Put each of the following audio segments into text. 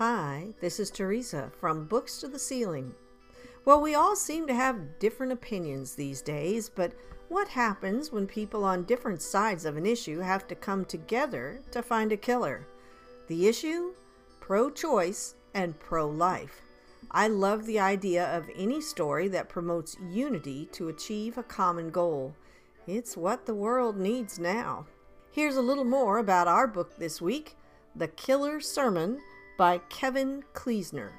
Hi, this is Teresa from Books to the Ceiling. Well, we all seem to have different opinions these days, but what happens when people on different sides of an issue have to come together to find a killer? The issue? Pro choice and pro life. I love the idea of any story that promotes unity to achieve a common goal. It's what the world needs now. Here's a little more about our book this week The Killer Sermon by Kevin Klesner.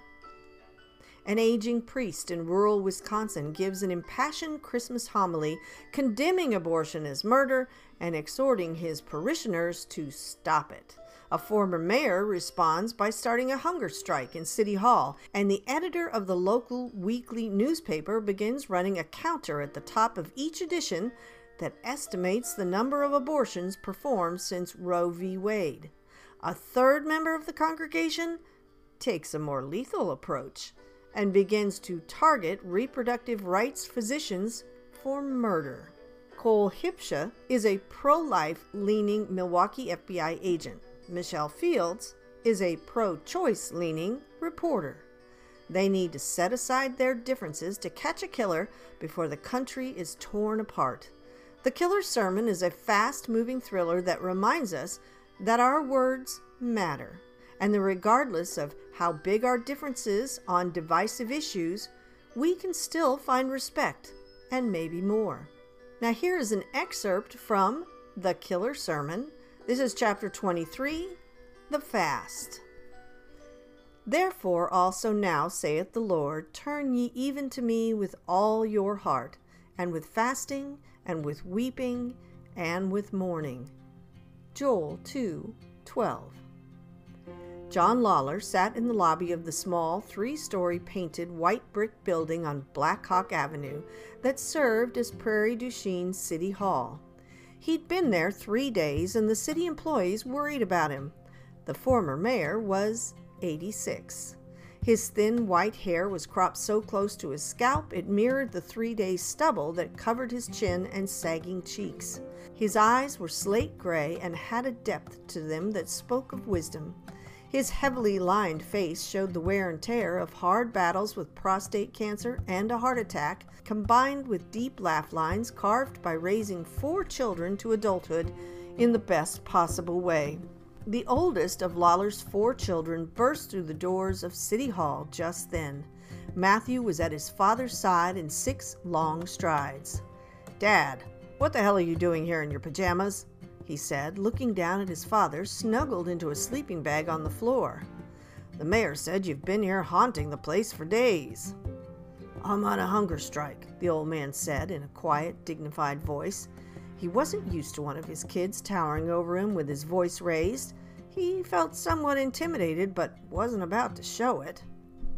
An aging priest in rural Wisconsin gives an impassioned Christmas homily condemning abortion as murder and exhorting his parishioners to stop it. A former mayor responds by starting a hunger strike in City Hall, and the editor of the local weekly newspaper begins running a counter at the top of each edition that estimates the number of abortions performed since Roe v. Wade. A third member of the congregation takes a more lethal approach and begins to target reproductive rights physicians for murder. Cole Hipsha is a pro life leaning Milwaukee FBI agent. Michelle Fields is a pro choice leaning reporter. They need to set aside their differences to catch a killer before the country is torn apart. The Killer's Sermon is a fast moving thriller that reminds us that our words matter, and that regardless of how big our differences on divisive issues, we can still find respect and maybe more. Now, here is an excerpt from The Killer Sermon. This is chapter 23 The Fast. Therefore also now saith the Lord, Turn ye even to me with all your heart, and with fasting, and with weeping, and with mourning Joel 2 12. John Lawler sat in the lobby of the small, three story painted white brick building on Black Hawk Avenue that served as Prairie du Chien City Hall. He'd been there three days, and the city employees worried about him. The former mayor was 86. His thin white hair was cropped so close to his scalp it mirrored the three day stubble that covered his chin and sagging cheeks. His eyes were slate gray and had a depth to them that spoke of wisdom. His heavily lined face showed the wear and tear of hard battles with prostate cancer and a heart attack, combined with deep laugh lines carved by raising four children to adulthood in the best possible way. The oldest of Lawler's four children burst through the doors of City Hall just then. Matthew was at his father's side in six long strides. Dad, what the hell are you doing here in your pajamas? he said, looking down at his father, snuggled into a sleeping bag on the floor. The mayor said you've been here haunting the place for days. I'm on a hunger strike, the old man said in a quiet, dignified voice. He wasn't used to one of his kids towering over him with his voice raised. He felt somewhat intimidated, but wasn't about to show it.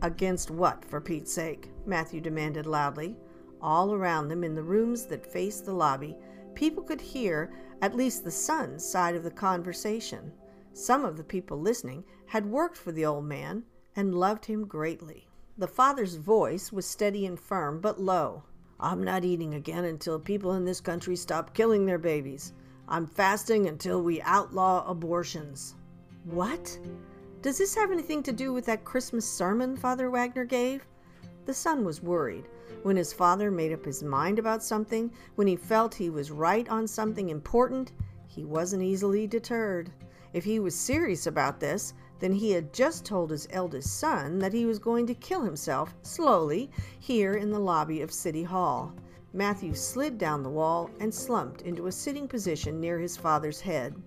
Against what, for Pete's sake? Matthew demanded loudly. All around them, in the rooms that faced the lobby, people could hear at least the son's side of the conversation. Some of the people listening had worked for the old man and loved him greatly. The father's voice was steady and firm, but low. I'm not eating again until people in this country stop killing their babies. I'm fasting until we outlaw abortions. What? Does this have anything to do with that Christmas sermon Father Wagner gave? The son was worried. When his father made up his mind about something, when he felt he was right on something important, he wasn't easily deterred. If he was serious about this, then he had just told his eldest son that he was going to kill himself slowly here in the lobby of City Hall. Matthew slid down the wall and slumped into a sitting position near his father's head.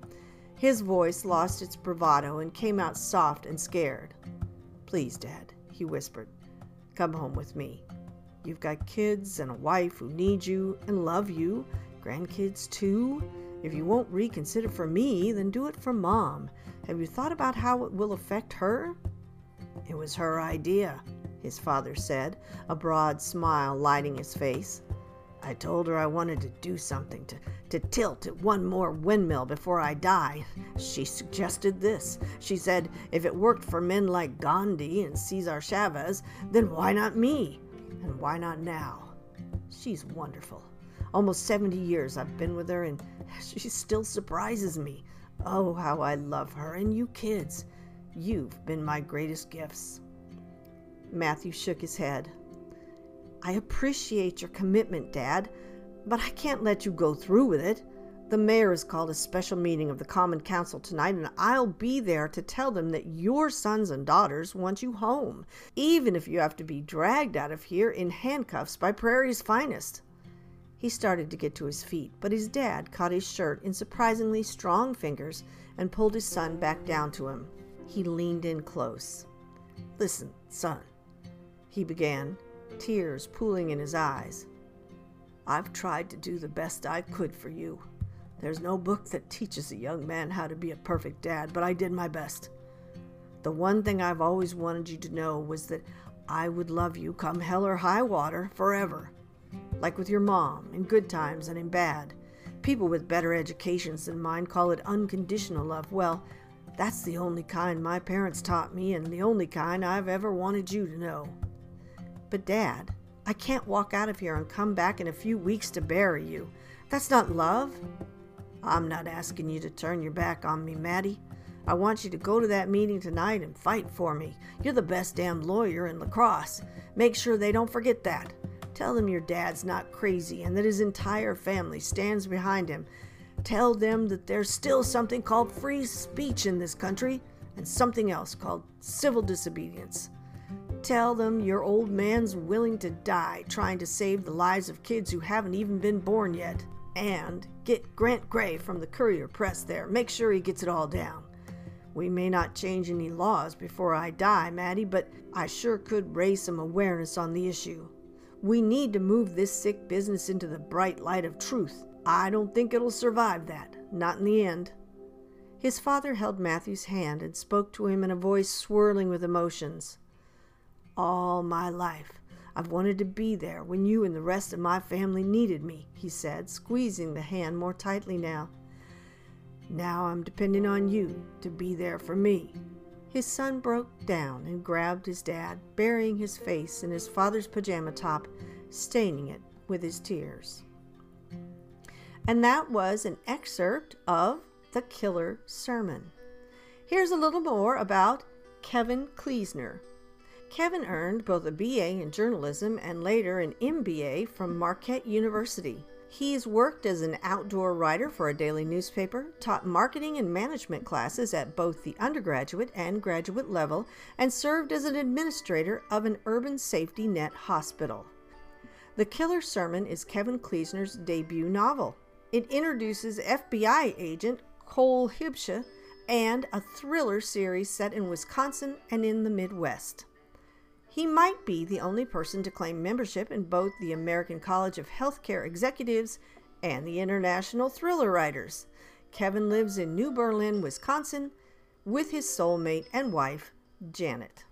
His voice lost its bravado and came out soft and scared. Please, Dad, he whispered, come home with me. You've got kids and a wife who need you and love you, grandkids too. If you won't reconsider for me, then do it for Mom. Have you thought about how it will affect her? It was her idea, his father said, a broad smile lighting his face. I told her I wanted to do something, to, to tilt at one more windmill before I die. She suggested this. She said, if it worked for men like Gandhi and Cesar Chavez, then why not me? And why not now? She's wonderful. Almost 70 years I've been with her, and she still surprises me. Oh, how I love her and you kids. You've been my greatest gifts. Matthew shook his head. I appreciate your commitment, Dad, but I can't let you go through with it. The mayor has called a special meeting of the Common Council tonight, and I'll be there to tell them that your sons and daughters want you home, even if you have to be dragged out of here in handcuffs by Prairie's finest. He started to get to his feet, but his dad caught his shirt in surprisingly strong fingers and pulled his son back down to him. He leaned in close. Listen, son, he began, tears pooling in his eyes. I've tried to do the best I could for you. There's no book that teaches a young man how to be a perfect dad, but I did my best. The one thing I've always wanted you to know was that I would love you come hell or high water forever. Like with your mom, in good times and in bad. People with better educations than mine call it unconditional love. Well, that's the only kind my parents taught me and the only kind I've ever wanted you to know. But, Dad, I can't walk out of here and come back in a few weeks to bury you. That's not love. I'm not asking you to turn your back on me, Mattie. I want you to go to that meeting tonight and fight for me. You're the best damn lawyer in La Crosse. Make sure they don't forget that. Tell them your dad's not crazy and that his entire family stands behind him. Tell them that there's still something called free speech in this country and something else called civil disobedience. Tell them your old man's willing to die trying to save the lives of kids who haven't even been born yet. And get Grant Gray from the Courier Press there. Make sure he gets it all down. We may not change any laws before I die, Mattie, but I sure could raise some awareness on the issue. We need to move this sick business into the bright light of truth. I don't think it'll survive that, not in the end. His father held Matthew's hand and spoke to him in a voice swirling with emotions. All my life, I've wanted to be there when you and the rest of my family needed me, he said, squeezing the hand more tightly now. Now I'm depending on you to be there for me. His son broke down and grabbed his dad, burying his face in his father's pajama top, staining it with his tears. And that was an excerpt of The Killer Sermon. Here's a little more about Kevin Kleesner, Kevin earned both a BA in journalism and later an MBA from Marquette University. He's worked as an outdoor writer for a daily newspaper, taught marketing and management classes at both the undergraduate and graduate level, and served as an administrator of an urban safety net hospital. The Killer Sermon is Kevin Kleesner's debut novel. It introduces FBI agent Cole Hibsha and a thriller series set in Wisconsin and in the Midwest. He might be the only person to claim membership in both the American College of Healthcare Executives and the International Thriller Writers. Kevin lives in New Berlin, Wisconsin, with his soulmate and wife, Janet.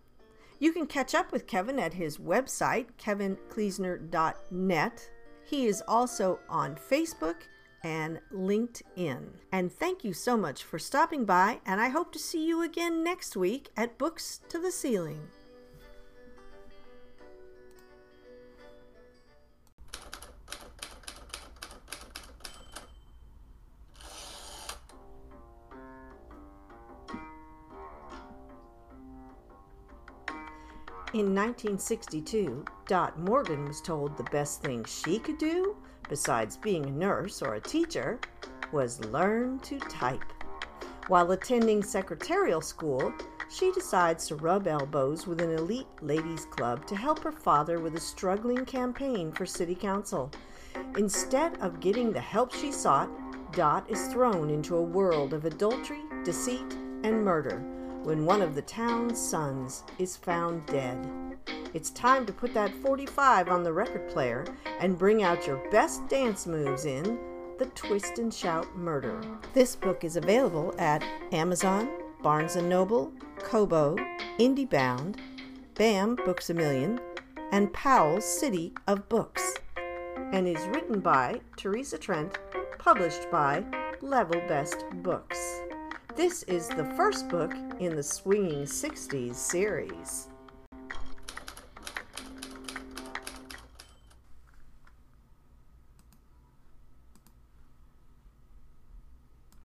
You can catch up with Kevin at his website, kevinkleesner.net. He is also on Facebook and LinkedIn. And thank you so much for stopping by, and I hope to see you again next week at Books to the Ceiling. In 1962, Dot Morgan was told the best thing she could do, besides being a nurse or a teacher, was learn to type. While attending secretarial school, she decides to rub elbows with an elite ladies' club to help her father with a struggling campaign for city council. Instead of getting the help she sought, Dot is thrown into a world of adultery, deceit, and murder when one of the town's sons is found dead. It's time to put that 45 on the record player and bring out your best dance moves in The Twist and Shout Murder. This book is available at Amazon, Barnes & Noble, Kobo, IndieBound, BAM Books a Million, and Powell's City of Books, and is written by Teresa Trent, published by Level Best Books. This is the first book in the Swinging 60s series.